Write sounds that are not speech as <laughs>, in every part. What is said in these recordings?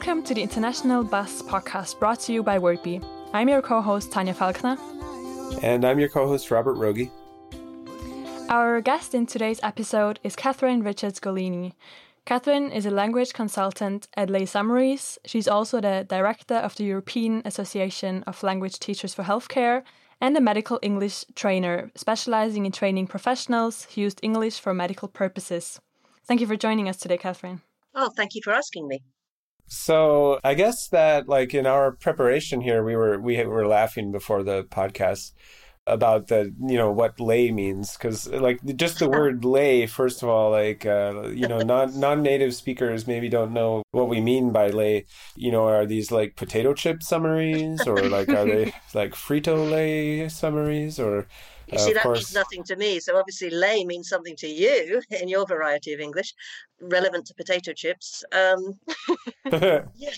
Welcome to the International Buzz podcast brought to you by Wordbee. I'm your co host, Tanya Falkner. And I'm your co host, Robert Rogie. Our guest in today's episode is Catherine Richards Golini. Catherine is a language consultant at Lay Summaries. She's also the director of the European Association of Language Teachers for Healthcare and a medical English trainer, specializing in training professionals who used English for medical purposes. Thank you for joining us today, Catherine. Oh, thank you for asking me. So I guess that like in our preparation here, we were we were laughing before the podcast about the you know what lay means because like just the word <laughs> lay first of all like uh, you know non <laughs> non-native speakers maybe don't know what we mean by lay. You know are these like potato chip summaries or like are they <laughs> like frito lay summaries or you see, that means nothing to me. So obviously, lay means something to you <laughs> in your variety of English, relevant to potato chips. Um, <laughs> <laughs> yeah,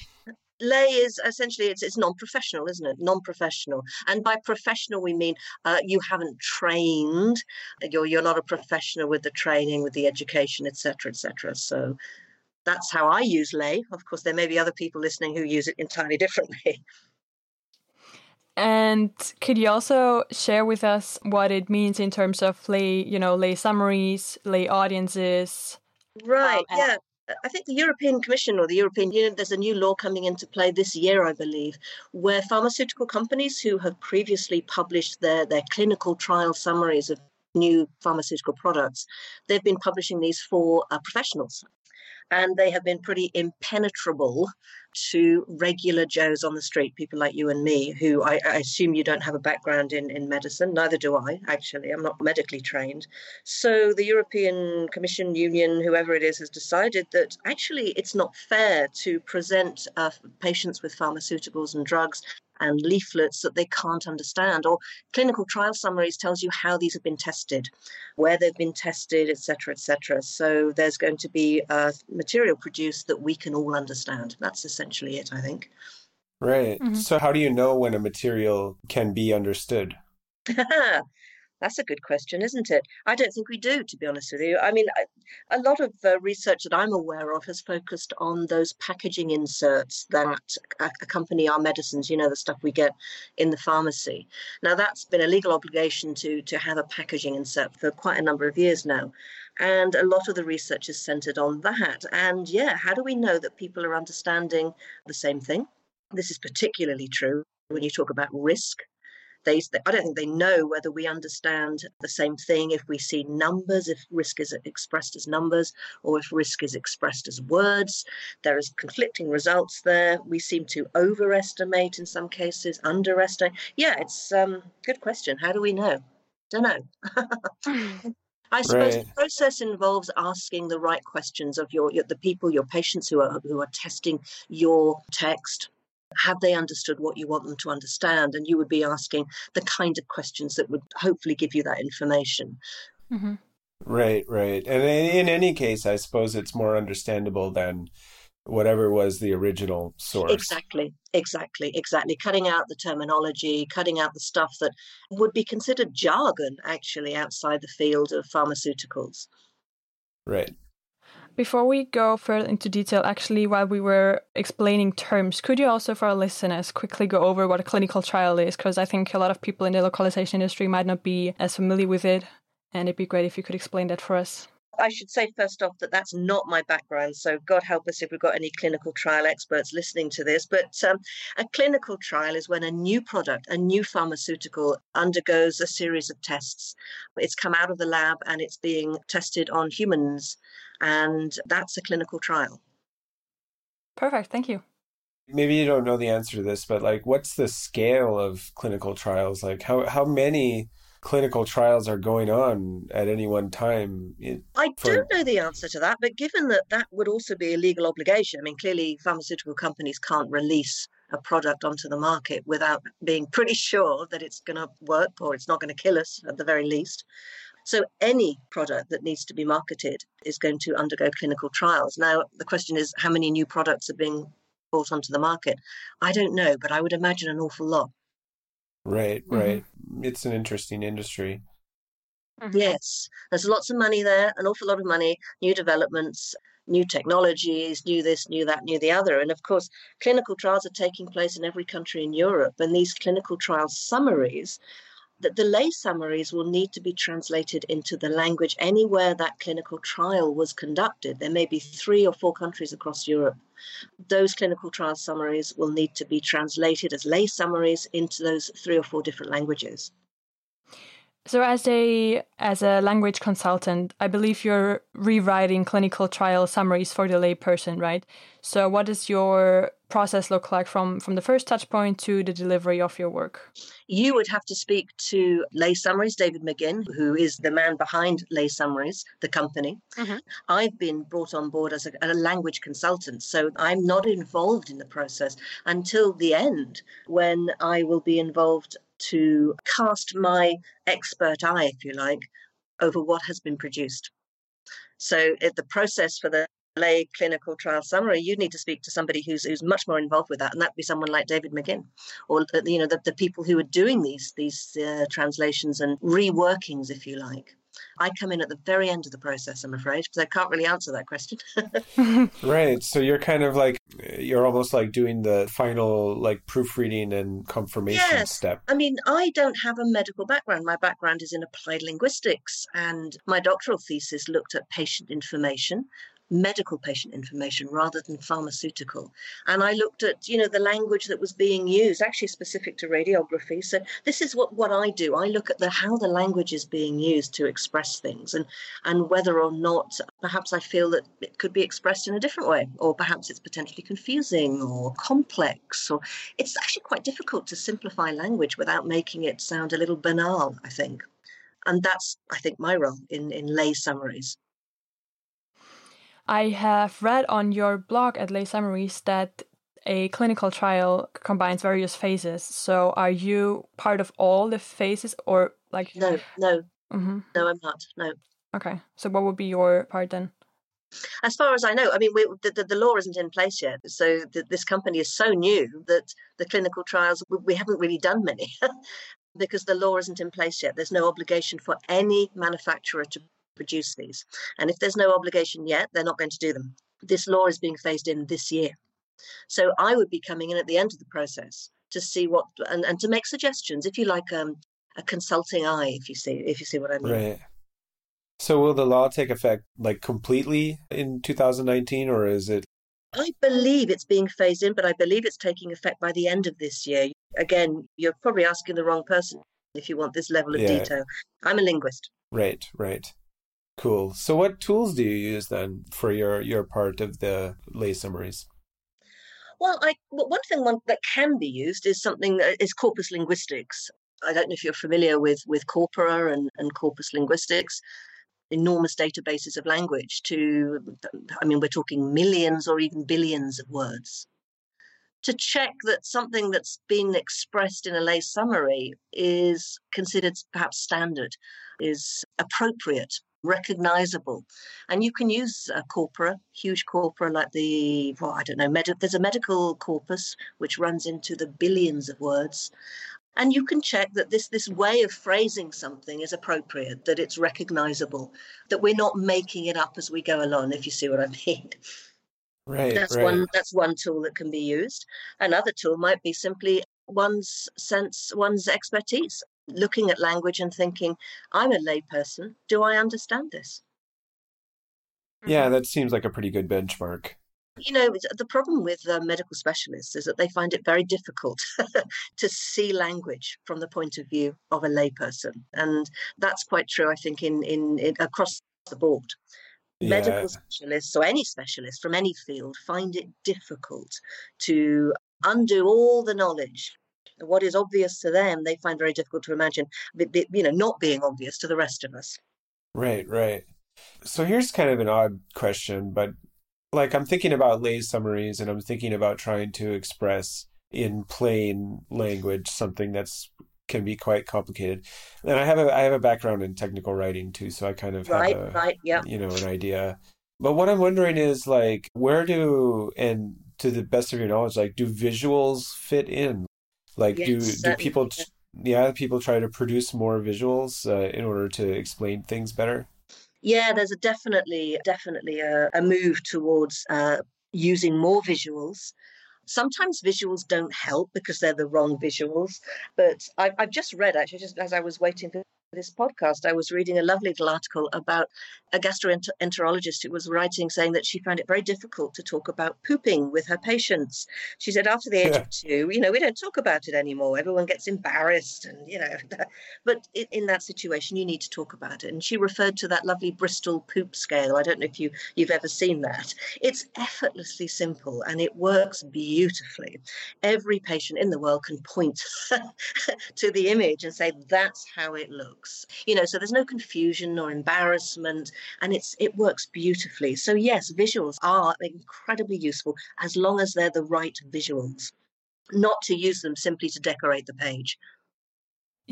lay is essentially it's, it's non-professional isn't it? Non-professional. And by professional we mean uh, you haven't trained. You're you're not a professional with the training with the education etc etc so that's how i use lay of course there may be other people listening who use it entirely differently and could you also share with us what it means in terms of lay you know lay summaries lay audiences? Right um, yeah. I think the European Commission or the European Union, there's a new law coming into play this year, I believe, where pharmaceutical companies who have previously published their, their clinical trial summaries of new pharmaceutical products, they've been publishing these for uh, professionals. And they have been pretty impenetrable to regular Joes on the street, people like you and me, who I, I, assume you don't have a background in, in medicine. Neither do I, actually. I'm not medically trained. So the European Commission, Union, whoever it is, has decided that actually it's not fair to present uh, patients with pharmaceuticals and drugs and leaflets that they can't understand or clinical trial summaries tells you how these have been tested where they've been tested etc etc so there's going to be a material produced that we can all understand. That's essentially it i think. Right. Mm-hmm. so how do you know when a material can be understood <laughs> That's a good question, isn't it? I don't think we do, to be honest with you. I mean, a lot of uh, research that I'm aware of has focused on those packaging inserts that accompany our medicines, you know, the stuff we get in the pharmacy. Now, that's been a legal obligation to, to have a packaging insert for quite a number of years now. And a lot of the research is centered on that. And yeah, how do we know that people are understanding the same thing? This is particularly true when you talk about risk they, I don't think they know whether we understand the same thing if we see numbers, if risk is expressed as numbers, or if risk is expressed as words. There is conflicting results there. We seem to overestimate in some cases, underestimate. Yeah, it's um, good question. How do we know? Don't know. <laughs> I suppose right. the process involves asking the right questions of your, your, the people, your patients who are who are testing your text, have they understood what you want them to understand? And you would be asking the kind of questions that would hopefully give you that information. Mm-hmm. Right, right. And in any case, I suppose it's more understandable than whatever was the original source. Exactly, exactly, exactly. Cutting out the terminology, cutting out the stuff that would be considered jargon actually outside the field of pharmaceuticals. Right. Before we go further into detail, actually, while we were explaining terms, could you also, for our listeners, quickly go over what a clinical trial is? Because I think a lot of people in the localization industry might not be as familiar with it, and it'd be great if you could explain that for us. I should say first off that that's not my background. So God help us if we've got any clinical trial experts listening to this. But um, a clinical trial is when a new product, a new pharmaceutical, undergoes a series of tests. It's come out of the lab and it's being tested on humans and that's a clinical trial. Perfect. Thank you. Maybe you don't know the answer to this, but like, what's the scale of clinical trials? Like, how how many clinical trials are going on at any one time? I for... don't know the answer to that, but given that that would also be a legal obligation, I mean, clearly pharmaceutical companies can't release a product onto the market without being pretty <laughs> sure that it's going to work or it's not going to kill us at the very least. So any product that needs to be marketed is going to undergo clinical trials. Now, the question is how many new products are being brought onto the market? I don't know, but I would imagine an awful lot. Right, right. Mm-hmm. It's an interesting industry. Mm-hmm. Yes, there's lots of money there, an awful lot of money, new developments. new technologies, new this, new that, new the other. And of course, clinical trials are taking place in every country in Europe. And these clinical trial summaries that the lay summaries will need to be translated into the language anywhere that clinical trial was conducted. There may be three or four countries across Europe. Those clinical trial summaries will need to be translated as lay summaries into those three or four different languages. So as a as a language consultant, I believe you're rewriting clinical trial summaries for the layperson, right? So what does your process look like from from the first touch point to the delivery of your work? You would have to speak to Lay Summaries, David McMinn, who is the man behind Lay Summaries, the company. Mm-hmm. I've been brought on board as a, a language consultant, so I'm not involved in the process until the end when I will be involved to cast my expert eye, if you like, over what has been produced. So if the process for the lay clinical trial summary, you need to speak to somebody who's who's much more involved with that, and that'd be someone like David McMinn, or you know the, the people who are doing these these uh, translations and reworkings, if you like. I come in at the very end of the process, I'm afraid, because I can't really answer that question. <laughs> right. So you're kind of like, you're almost like doing the final like proofreading and confirmation yes. step. I mean, I don't have a medical background. My background is in applied linguistics, and my doctoral thesis looked at patient information medical patient information rather than pharmaceutical. And I looked at, you know, the language that was being used, actually specific to radiography. So this is what, what I do. I look at the how the language is being used to express things and, and whether or not perhaps I feel that it could be expressed in a different way, or perhaps it's potentially confusing or complex, or it's actually quite difficult to simplify language without making it sound a little banal, I think. And that's, I think, my role in, in lay summaries. I have read on your blog at Lay Summaries that a clinical trial combines various phases. So are you part of all the phases or like No, no. Mm-hmm. No, I'm not. No. Okay. So what would be your part then? As far as I know, I mean, we, the, the, the, law isn't in place yet. So the, this company is so new that the clinical trials, we, we haven't really done many <laughs> because the law isn't in place yet. There's no obligation for any manufacturer to produce these. And if there's no obligation yet, they're not going to do them. This law is being phased in this year. So I would be coming in at the end of the process to see what and, and to make suggestions, if you like, um, a consulting eye, if you see if you see what I mean. Right. So will the law take effect like completely in 2019, or is it? I believe it's being phased in, but I believe it's taking effect by the end of this year. Again, you're probably asking the wrong person if you want this level of yeah. detail. I'm a linguist. Right, right. Cool. So, what tools do you use then for your your part of the lay summaries? Well, I well, one thing one, that can be used is something that is corpus linguistics. I don't know if you're familiar with with corpora and, and corpus linguistics, enormous databases of language. To, I mean, we're talking millions or even billions of words. To check that something that's been expressed in a lay summary is considered perhaps standard, is appropriate recognizable. And you can use a corpora, huge corpora like the, well, I don't know, med- there's a medical corpus which runs into the billions of words. And you can check that this, this way of phrasing something is appropriate, that it's recognizable, that we're not making it up as we go along, if you see what I mean. Right. That's right. one that's one tool that can be used. Another tool might be simply one's sense, one's expertise looking at language and thinking, I'm a layperson. Do I understand this? Yeah, that seems like a pretty good benchmark. You know, the problem with uh, medical specialists is that they find it very difficult <laughs> to see language from the point of view of a layperson, and that's quite true. I think in in, in across the board, yeah. medical specialists or any specialist from any field find it difficult to undo all the knowledge what is obvious to them, they find very difficult to imagine, you know, not being obvious to the rest of us. Right, right. So here's kind of an odd question, but like I'm thinking about lay summaries and I'm thinking about trying to express in plain language something that's can be quite complicated. And I have a I have a background in technical writing too, so I kind of right, have a, right, yeah. you know an idea. But what I'm wondering is like where do and to the best of your knowledge, like do visuals fit in? Like, yes, do do people? Yeah, people try to produce more visuals uh, in order to explain things better. Yeah, there's a definitely, definitely a, a move towards uh, using more visuals. Sometimes visuals don't help because they're the wrong visuals. But I've, I've just read, actually, just as I was waiting for this podcast, I was reading a lovely little article about a gastroenterologist who was writing saying that she found it very difficult to talk about pooping with her patients. She said after the age yeah. of two, you know, we don't talk about it anymore. Everyone gets embarrassed, and you know, <laughs> but in that situation, you need to talk about it. And she referred to that lovely Bristol poop scale. I don't know if you you've ever seen that. It's effortlessly simple and it works beautifully. Every patient in the world can point <laughs> to the image and say that's how it looks works you know so there's no confusion or embarrassment and it's it works beautifully. So yes visuals are incredibly useful as long as they're the right visuals not to use them simply to decorate the page.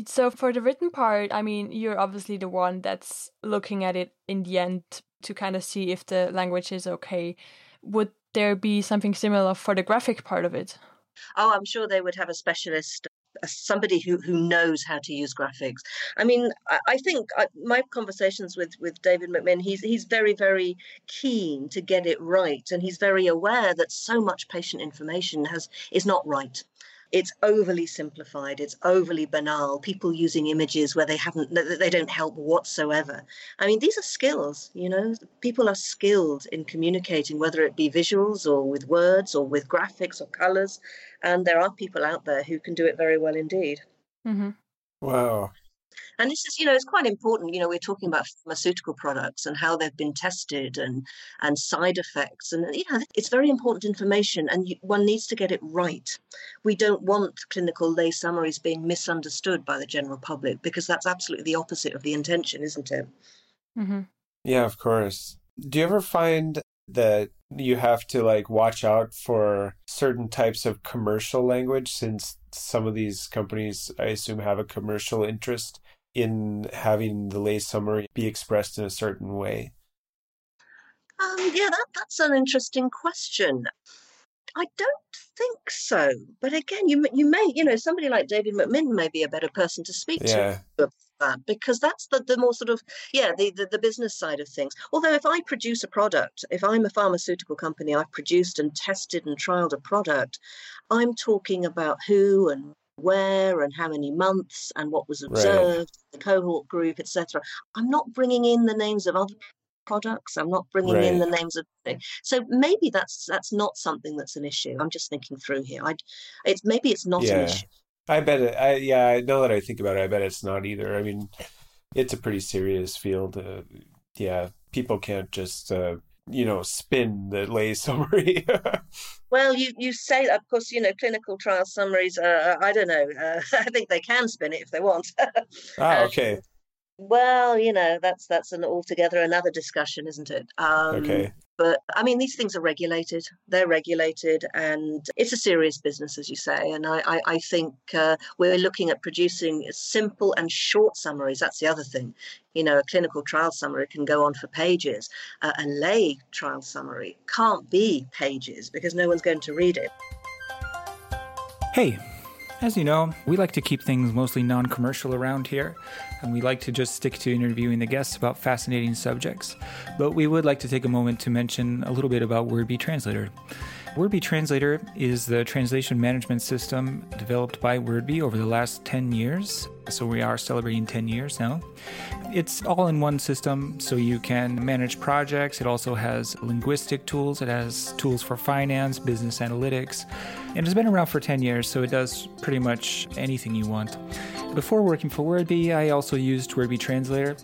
So for the written part i mean you're obviously the one that's looking at it in the end to kind of see if the language is okay. Would there be something similar for the graphic part of it? Oh, I'm sure they would have a specialist somebody who, who knows how to use graphics. I mean, I, I think I, my conversations with, with David McMinn, he's he's very very keen to get it right, and he's very aware that so much patient information has is not right it's overly simplified it's overly banal people using images where they haven't they don't help whatsoever. I mean these are skills you know? People are skilled in communicating whether it be visuals or with words or with graphics or colors and there are people out there who can do it very well indeed. Mm-hmm. wow and this is, you know, it's quite important. You know, we're talking about pharmaceutical products and how they've been tested and and side effects, and you know, it's very important information, and you, one needs to get it right. We don't want clinical lay summaries being misunderstood by the general public because that's absolutely the opposite of the intention, isn't it? Mm-hmm. Yeah, of course. Do you ever find that you have to like watch out for certain types of commercial language since some of these companies i assume have a commercial interest in having the lay summary be expressed in a certain way? Um, yeah, that, that's an interesting question. I don't think so. But again, you you may, you know, somebody like David McMinn may be a better person to speak yeah. to that because that's the, the more sort of yeah the, the, the business side of things although if i produce a product if i'm a pharmaceutical company i've produced and tested and trialed a product i'm talking about who and where and how many months and what was observed, right. the cohort group, etc. I'm not bringing in the names of other products. I'm not bringing right. in the names of. So maybe that's that's not something that's an issue. I'm just thinking through here. I, it's maybe it's not yeah. an issue. I bet it. I yeah. Now that I think about it, I bet it's not either. I mean, it's a pretty serious field. Uh, yeah, people can't just uh, you know spin the lay <laughs> summary well you you say of course you know clinical trial summaries uh, i don't know uh, <laughs> i think they can spin it if they want ah <laughs> okay well you know that's that's an altogether another discussion isn't it um, okay but I mean, these things are regulated. They're regulated, and it's a serious business, as you say. And I, I, I think uh, we're looking at producing simple and short summaries. That's the other thing. You know, a clinical trial summary can go on for pages. Uh, a lay trial summary can't be pages because no one's going to read it. Hey, as you know, we like to keep things mostly non commercial around here, and we like to just stick to interviewing the guests about fascinating subjects. But we would like to take a moment to mention a little bit about WordBee Translator. WordBee Translator is the translation management system developed by WordBee over the last 10 years. So we are celebrating 10 years now. It's all in one system, so you can manage projects. It also has linguistic tools, it has tools for finance, business analytics, and it's been around for 10 years, so it does pretty much anything you want. Before working for WordBee, I also used WordBee Translator.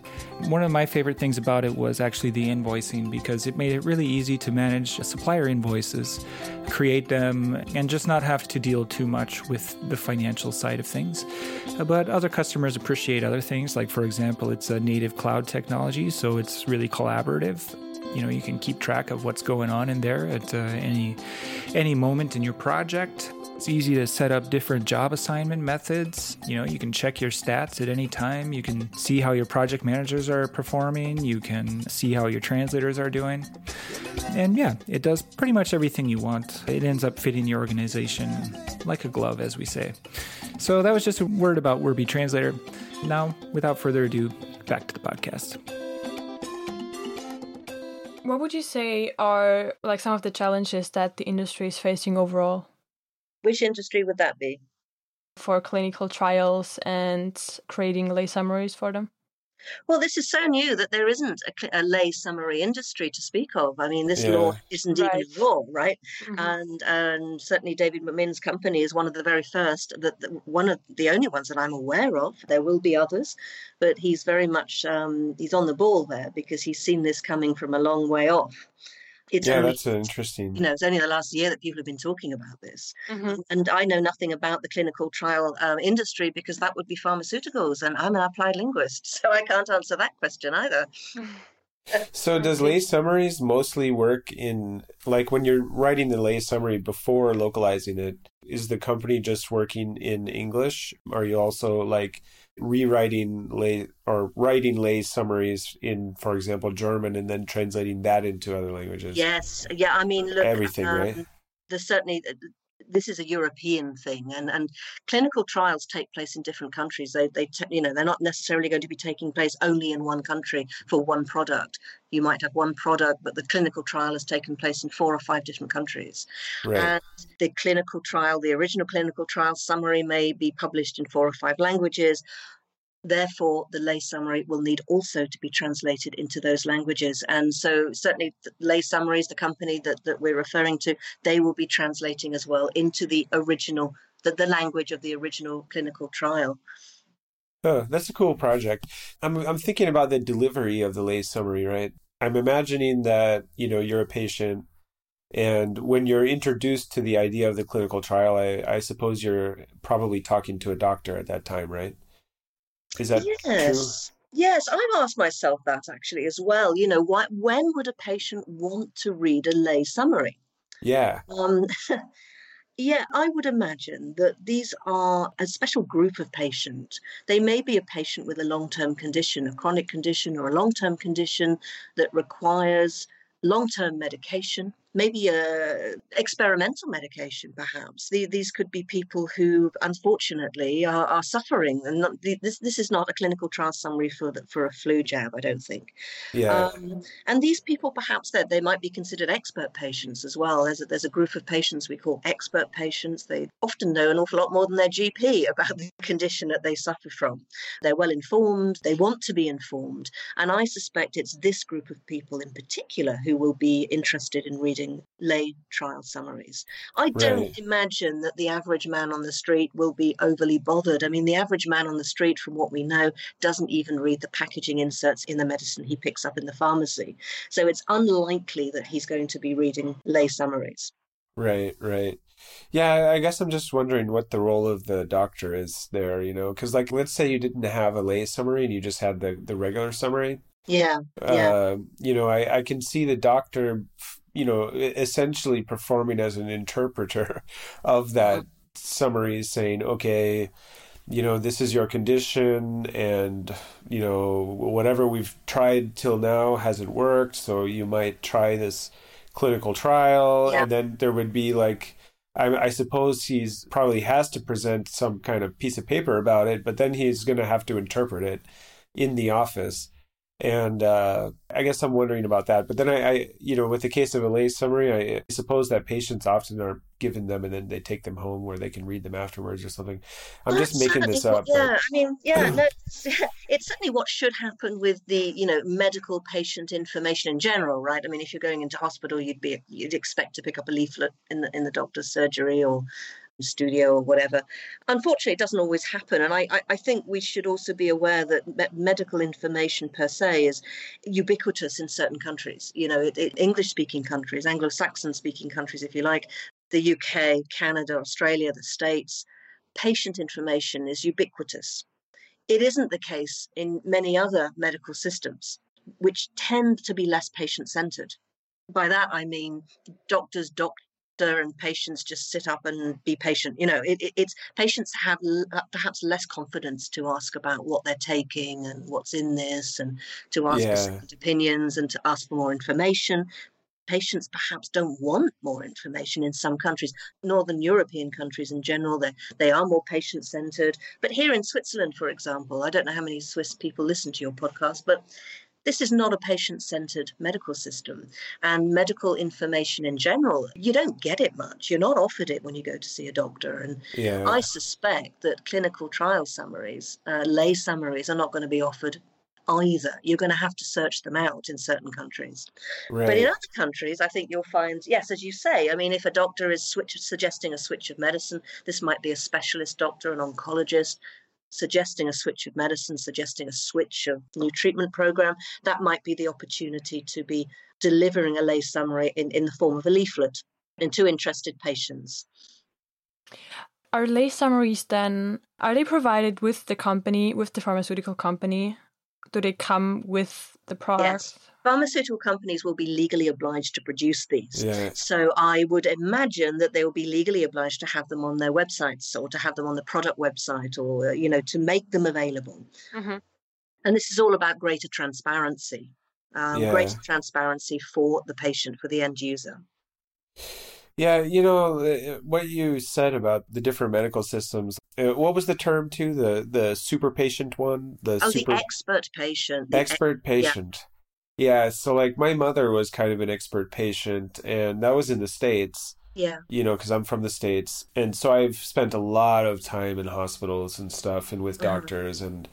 One of my favorite things about it was actually the invoicing because it made it really easy to manage supplier invoices, create them, and just not have to deal too much with the financial side of things. But other customers appreciate other things, like, for example, it's a native cloud technology, so it's really collaborative you know you can keep track of what's going on in there at uh, any any moment in your project it's easy to set up different job assignment methods. You know, you can check your stats at any time. You can see how your project managers are performing. You can see how your translators are doing. And yeah, it does pretty much everything you want. It ends up fitting your organization like a glove, as we say. So that was just a word about WordBee Translator. Now, without further ado, back to the podcast. What would you say are like some of the challenges that the industry is facing overall? Which industry would that be? For clinical trials and creating lay summaries for them? Well, this is so new that there isn't a, a, lay summary industry to speak of. I mean, this yeah. law isn't right. even law, right? Mm-hmm. And and certainly David McMinn's company is one of the very first, that one of the only ones that I'm aware of. There will be others, but he's very much um, he's on the ball there because he's seen this coming from a long way off. It's yeah, only, that's interesting. You know, it's only the last year that people have been talking about this, mm-hmm. and I know nothing about the clinical trial um, industry because that would be pharmaceuticals, and I'm an applied linguist, <laughs> so I can't answer that question either. <laughs> so, does lay summaries mostly work in like when you're writing the lay summary before localizing it? Is the company just working in English? Are you also like rewriting lay or writing lay summaries in, for example, German, and then translating that into other languages. Yes, yeah. I mean, look, everything, um, right? There's certainly this is a European thing, and, and clinical trials take place in different countries. They, they you know, they're not necessarily going to be taking place only in one country for one product. You might have one product, but the clinical trial has taken place in four or five different countries. Right. And the clinical trial, the original clinical trial summary may be published in four or five languages. Therefore, the lay summary will need also to be translated into those languages. And so, certainly, lay summaries, the company that, that we're referring to, they will be translating as well into the original, the, the language of the original clinical trial. Oh, that's a cool project. I'm I'm thinking about the delivery of the lay summary, right? I'm imagining that, you know, you're a patient and when you're introduced to the idea of the clinical trial, I, I suppose you're probably talking to a doctor at that time, right? Is that yes. True? Yes, I've asked myself that actually as well. You know, why, when would a patient want to read a lay summary? Yeah. Um, <laughs> yeah, I would imagine that these are a special group of patient. They may be a patient with a long term condition, a chronic condition, or a long term condition that requires long term medication maybe a experimental medication, perhaps. The, these could be people who, unfortunately, are, are suffering, and not, this this is not a clinical trial summary for the, for a flu jab, I don't think. Yeah. Um, and these people, perhaps, that they might be considered expert patients as well. There's a, there's a group of patients we call expert patients. They often know an awful lot more than their GP about the condition that they suffer from. They're well informed. They want to be informed, and I suspect it's this group of people in particular who will be interested in reading lay trial summaries. I don't right. imagine that the average man on the street will be overly bothered. I mean, the average man on the street, from what we know, doesn't even read the packaging inserts in the medicine he picks up in the pharmacy. So it's unlikely that he's going to be reading lay summaries. Right, right. Yeah, I guess I'm just wondering what the role of the doctor is there, you know, because like let's say you didn't have a lay summary and you just had the the regular summary. Yeah, yeah. Uh, you know, I I can see the doctor you know, essentially performing as an interpreter <laughs> of that summary, saying, okay, you know, this is your condition, and, you know, whatever we've tried till now hasn't worked, so you might try this clinical trial, yeah. and then there would be like, I, I, suppose he's probably has to present some kind of piece of paper about it, but then he's going to have to interpret it in the office. And uh, I guess I'm wondering about that. But then I, I, you know, with the case of a lay summary, I suppose that patients often are given them and then they take them home where they can read them afterwards or something. I'm That's just making this up. Yeah, but... I mean, yeah, no, it's, <laughs> it's, certainly what should happen with the, you know, medical patient information in general, right? I mean, if you're going into hospital, you'd be you'd expect to pick up a leaflet in the in the doctor's surgery or studio or whatever. Unfortunately, it doesn't always happen. And I, I think we should also be aware that me- medical information per se is ubiquitous in certain countries. You know, English speaking countries, Anglo Saxon speaking countries, if you like, the UK, Canada, Australia, the States, patient information is ubiquitous. It isn't the case in many other medical systems, which tend to be less patient centered. By that, I mean doctors, doc- and patients just sit up and be patient. You know, it, it, it's patients have l- uh, perhaps less confidence to ask about what they're taking and what's in this, and to ask yeah. for second opinions and to ask for more information. Patients perhaps don't want more information in some countries, Northern European countries in general. They they are more patient centered. But here in Switzerland, for example, I don't know how many Swiss people listen to your podcast, but this is not a patient centered medical system. And medical information in general, you don't get it much. You're not offered it when you go to see a doctor. And Yeah. I suspect that clinical trial summaries, uh, lay summaries, are not going to be offered either. You're going to have to search them out in certain countries. But in other countries, I think you'll find, yes, as you say, I mean, if a doctor is switch, suggesting a switch of medicine, this might be a specialist doctor, an oncologist, suggesting a switch of medicine, suggesting a switch of new treatment program. That might be the opportunity to be delivering a lay summary in, in the form of a leaflet and to interested patients. Are lay summaries then are they provided with the company, with the pharmaceutical company? Do they come with the product? Yes. Pharmaceutical companies will be legally obliged to produce these. Yeah. So I would imagine that they will be legally obliged to have them on their websites or to have them on the product website or, you know, to make them available. Mhm. And this is all about greater transparency, um, Yeah. greater transparency for the patient, for the end user. Yeah, you know uh, what you said about the different medical systems. Uh, what was the term too? The the super patient one, the Oh, super the expert patient. the ex- expert patient. Yeah, so like my mother was kind of an expert patient, and that was in the States, yeah, you know, because I'm from the States. And so I've spent a lot of time in hospitals and stuff and with Uh-huh. doctors. And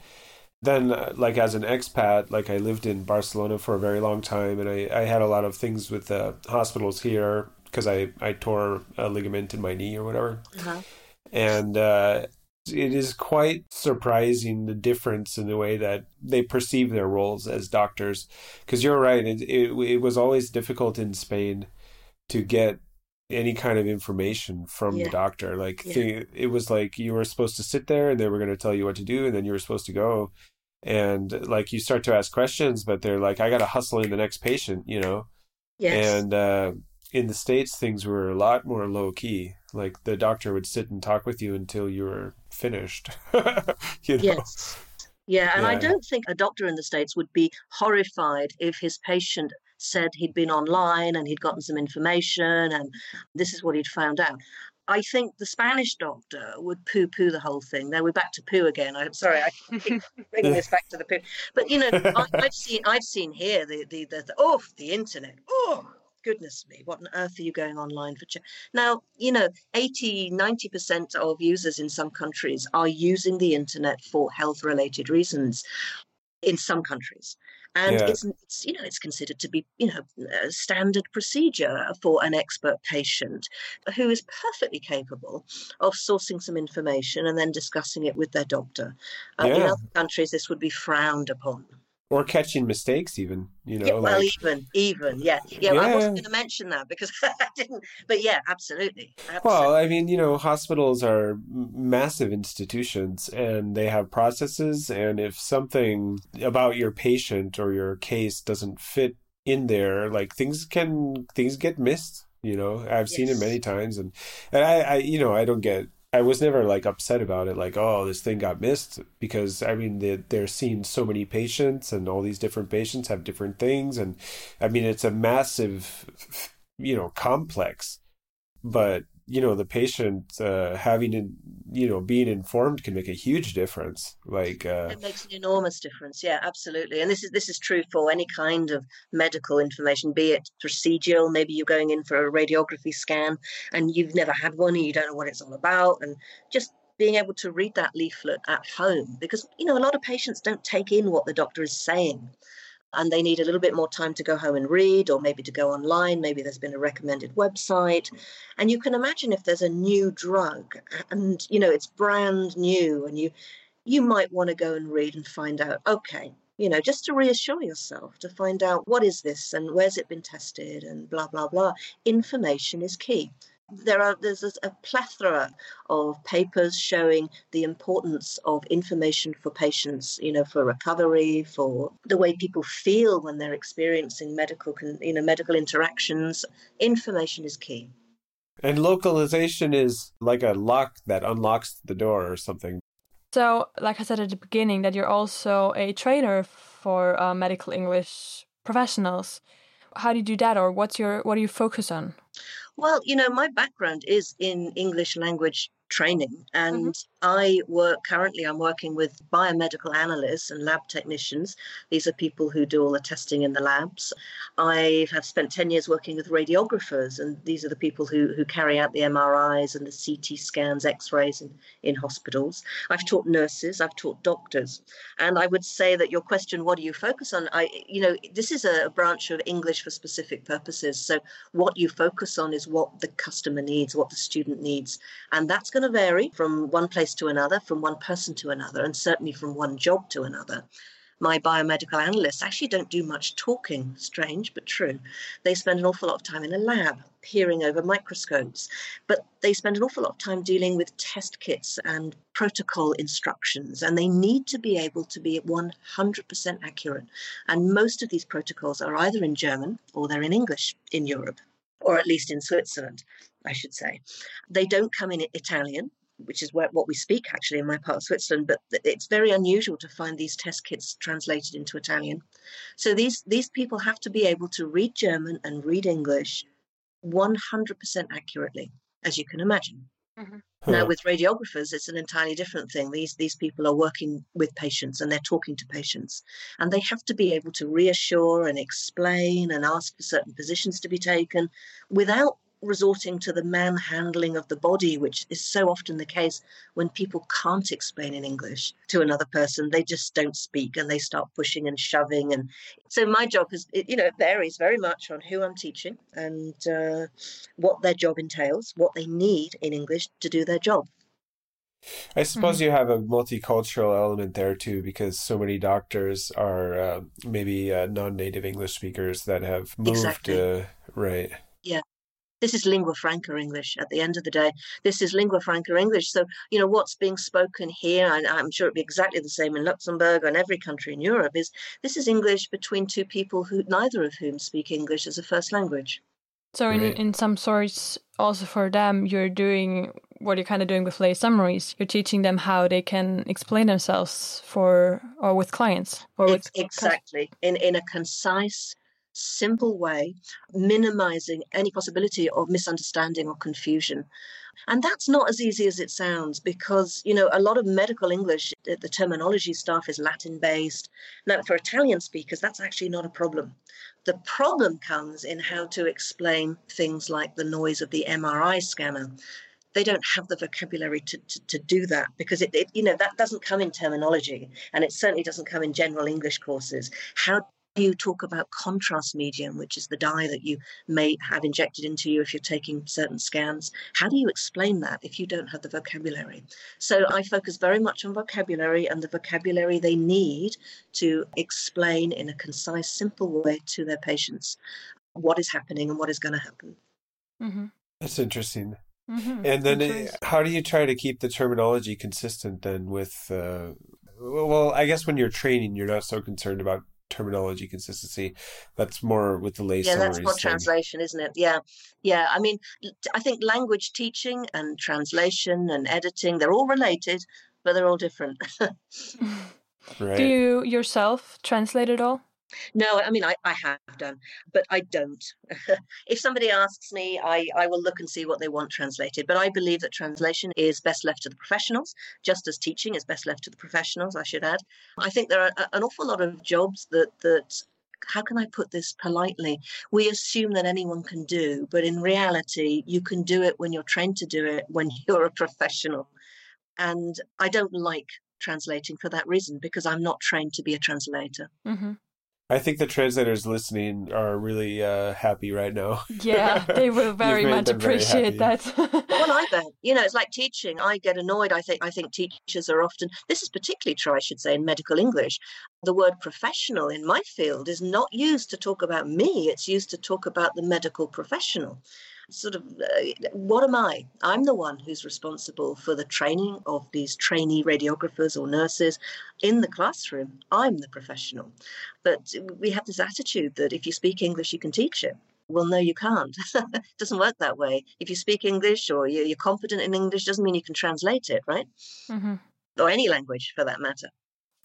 then, uh, like, as an expat, like, I lived in Barcelona for a very long time, and I, I had a lot of things with the hospitals here because I, I tore a ligament in my knee or whatever uh-huh. and uh, it is quite surprising the difference in the way that they perceive their roles as doctors. Because you're right, it, it it was always difficult in Spain to get any kind of information from Yeah. the doctor. Like Yeah. the, it was like you were supposed to sit there and they were going to tell you what to do, and then you were supposed to go. And like you start to ask questions, but they're like, "I got to hustle in the next patient," you know. yes. And uh, in the States, things were a lot more low key. Like the doctor would sit and talk with you until you were finished. <laughs> you know? Yes. Yeah, and I don't think a doctor in the States would be horrified if his patient said he'd been online and he'd gotten some information and this is what he'd found out. I think the Spanish doctor would poo poo the whole thing. Now we're back to poo again. I'm sorry, I keep <laughs> bringing this back to the poo. But you know, I, I've <laughs> seen I've seen here the the, the, the oh the internet. Oh goodness me, what on earth are you going online for? Now, you know, 80, 90% of users in some countries are using the internet for health related reasons in some countries. And Yeah. it's, it's, you know, it's considered to be, you know, a standard procedure for an expert patient who is perfectly capable of sourcing some information and then discussing it with their doctor. Uh, In other countries, this would be frowned upon. Or catching mistakes, even. You know, Yeah, well, like even, even, yeah, yeah. I wasn't going to mention that because <laughs> I didn't, but yeah, absolutely. absolutely. Well, I mean, you know, hospitals are massive institutions and they have processes. And if something about your patient or your case doesn't fit in there, like things can, things get missed. You know, I've seen it many times. And, and I, I, you know, I don't get, I was never like upset about it, like, oh, this thing got missed because I mean, they, they're seeing so many patients and all these different patients have different things. And I mean, it's a massive, you know, complex but you know the patient uh, having in, you know being informed can make a huge difference like uh, It makes an enormous difference. Yeah, absolutely. And this is this is true for any kind of medical information, be it procedural. Maybe you're going in for a radiography scan and you've never had one and you don't know what it's all about, and just being able to read that leaflet at home because you know a lot of patients don't take in what the doctor is saying and they need a little bit more time to go home and read or maybe to go online. Maybe there's been a recommended website. And you can imagine if there's a new drug and you know it's brand new and you you might want to go and read and find out okay you know just to reassure yourself to find out what is this and where's it been tested and blah blah blah. Information is key there are there's a, a plethora of papers showing the importance of information for patients you know for recovery for the way people feel when they're experiencing medical con, you know medical interactions information is key and localization is like a lock that unlocks the door or something So, like I said at the beginning, that you're also a trainer for uh, medical English professionals. How do you do that, or what's your what do you focus on? Well, you know, my background is in English language training. And mm-hmm. I work currently, I'm working with biomedical analysts and lab technicians. These are people who do all the testing in the labs. I have spent 10 years working with radiographers, and these are the people who, who carry out the MRIs and the CT scans, X rays in, in hospitals. I've taught nurses, I've taught doctors. And I would say that your question, what do you focus on? I, you know, this is a branch of English for specific purposes. So what you focus on is what the customer needs, what the student needs. And that's going to vary from one place to another, from one person to another, and certainly from one job to another my biomedical analysts actually don't do much talking, strange but true. They spend an awful lot of time in a lab, peering over microscopes, but they spend an awful lot of time dealing with test kits and protocol instructions, and they need to be able to be 100% accurate. And most of these protocols are either in German or they're in English in Europe, or at least in Switzerland. I should say. They don't come in Italian which is what we speak actually in my part of Switzerland, but it's very unusual to find these test kits translated into Italian. So these these people have to be able to read German and read English 100% accurately, as you can imagine. Mm-hmm. Now, with radiographers, it's an entirely different thing. These these people are working with patients and they're talking to patients, and they have to be able to reassure and explain and ask for certain positions to be taken without resorting to the manhandling of the body, which is so often the case when people can't explain in English to another person. They just don't speak and they start pushing and shoving. And so my job is, you know, it varies very much on who I'm teaching and uh, what their job entails, what they need in English to do their job. I suppose mm-hmm. you have a multicultural element there too, because so many doctors are uh, maybe uh, non-native English speakers that have moved. Exactly. Uh, right. Yeah, this is lingua franca English at the end of the day. This is lingua franca English. So, you know, what's being spoken here, and I'm sure it'd be exactly the same in Luxembourg and every country in Europe, is this is English between two people who neither of whom speak English as a first language. So, in, in some sorts, also for them, you're doing what you're kind of doing with lay summaries. You're teaching them how they can explain themselves for or with clients or with exactly in in a concise simple way, minimizing any possibility of misunderstanding or confusion. And that's not as easy as it sounds because, you know, a lot of medical English, uh, the terminology stuff is Latin based. Now, for Italian speakers, that's actually not a problem. The problem comes in how to explain things like the noise of the MRI scanner they don't have the vocabulary to, to, to do that because it, it, you know that doesn't come in terminology and it certainly doesn't come in general english courses how you talk about contrast medium, which is the dye that you may have injected into you if you're taking certain scans. How do you explain that if you don't have the vocabulary? So I focus very much on vocabulary and the vocabulary they need to explain in a concise, simple way to their patients what is happening and what is going to happen. Mm-hmm. That's interesting. Mm-hmm. And then, it, how do you try to keep the terminology consistent then with? Uh, well, I guess when you're training, you're not so concerned about terminology consistency. That's more with the lay yeah, that's more translation, isn't it? Yeah, yeah. I mean, I think language teaching and translation and editing they're all related, but they're all different. <laughs> <laughs> right. Do you yourself translate it all? No, I mean, I, I have done, but I don't. <laughs> if somebody asks me, I, I will look and see what they want translated. But I believe that translation is best left to the professionals, just as teaching is best left to the professionals, I should add. I think there are an awful lot of jobs that, that how can I put this politely? We assume that anyone can do, but in reality, you can do it when you're trained to do it, when <laughs> you're a professional. And I don't like translating for that reason because I'm not trained to be a translator. Mm-hmm. I think the translators listening are really uh, happy right now. <laughs> Yeah, they will <laughs> very much appreciate very that. well, I <laughs> bet. You know, it's like teaching. I get annoyed. I think I think teachers are often. This is particularly true, I should say, in medical English. The word professional in my field is not used to talk about me. It's used to talk about the medical professional sort of uh, what am I? I'm the one who's responsible for the training of these trainee radiographers or nurses in the classroom. I'm the professional. But we have this attitude that if you speak English, you can teach it. Well, no, you can't. it <laughs> doesn't work that way. If you speak English or you're competent in English, doesn't mean you can translate it, right? Mm-hmm. Or any language for that matter.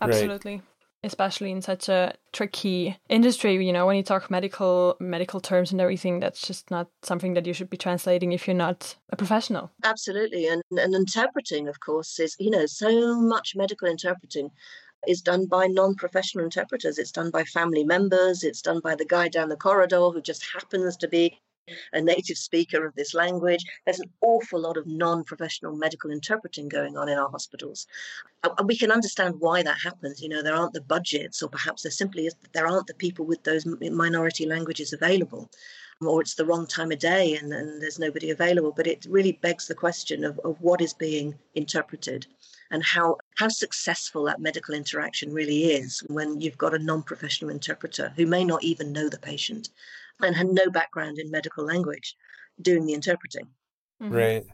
Absolutely. Right. Especially in such a tricky industry. You know, when you talk medical medical terms and everything, that's just not something that you should be translating if you're not a professional. Absolutely, and and interpreting, of course, is you know so much medical interpreting is done by non-professional interpreters. It's done by family members. It's done by the guy down the corridor who just happens to be a native speaker of this language. There's an awful lot of non professional medical interpreting going on in our hospitals. And we can understand why that happens. You know, there aren't the budgets, or perhaps there simply is, there aren't the people with those minority languages available. Or it's the wrong time of day and, and there's nobody available. But it really begs the question of, of what is being interpreted and how how successful that medical interaction really is when you've got a non-professional interpreter who may not even know the patient and had no background in medical language doing the interpreting. Mm-hmm. Right.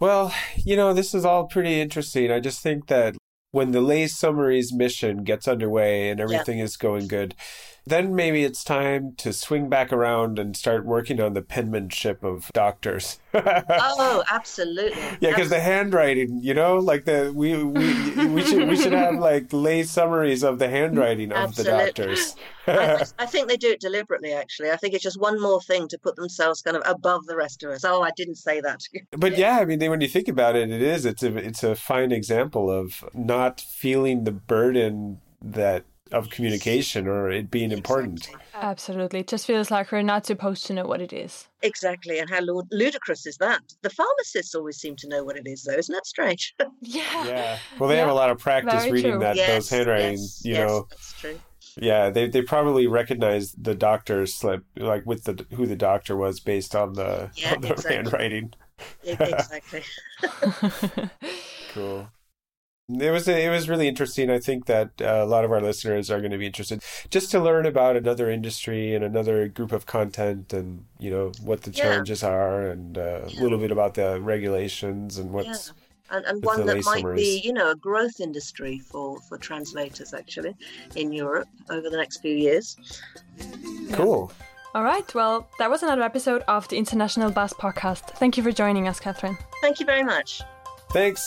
Well, you know, this is all pretty interesting. I just think that when the lay summaries mission gets underway and everything yeah. is going good, then maybe it's time to swing back around and start working on the penmanship of doctors. <laughs> oh, absolutely. Yeah, because the handwriting, you know, like the we we we should we should have like lay summaries of the handwriting of absolutely. the doctors. <laughs> I, I, think they do it deliberately. Actually, I think it's just one more thing to put themselves kind of above the rest of us. Oh, I didn't say that. <laughs> but yeah, I mean, when you think about it, it is. It's a it's a fine example of not feeling the burden that of communication or it being important. Absolutely. It just feels like we're not supposed to know what it is. Exactly. And how ludicrous is that? The pharmacists always seem to know what it is, though. Isn't that strange? <laughs> yeah. Yeah. Well, they yeah. have a lot of practice Very reading true. that yes, those handwriting, yes, you yes, know. That's true. Yeah, they they probably recognized the doctor's slip, like with the who the doctor was based on the, yeah, <laughs> on the exactly. handwriting. exactly. <laughs> cool. It was it was really interesting. I think that uh, a lot of our listeners are going to be interested just to learn about another industry and another group of content, and you know what the challenges are, and uh, yeah. a little bit about the regulations and what's. Yeah. And, and one that might summaries. be, you know, a growth industry for, for translators actually in Europe over the next few years. Cool. All right. Well, that was another episode of the International Buzz podcast. Thank you for joining us, Catherine. Thank you very much. Thanks.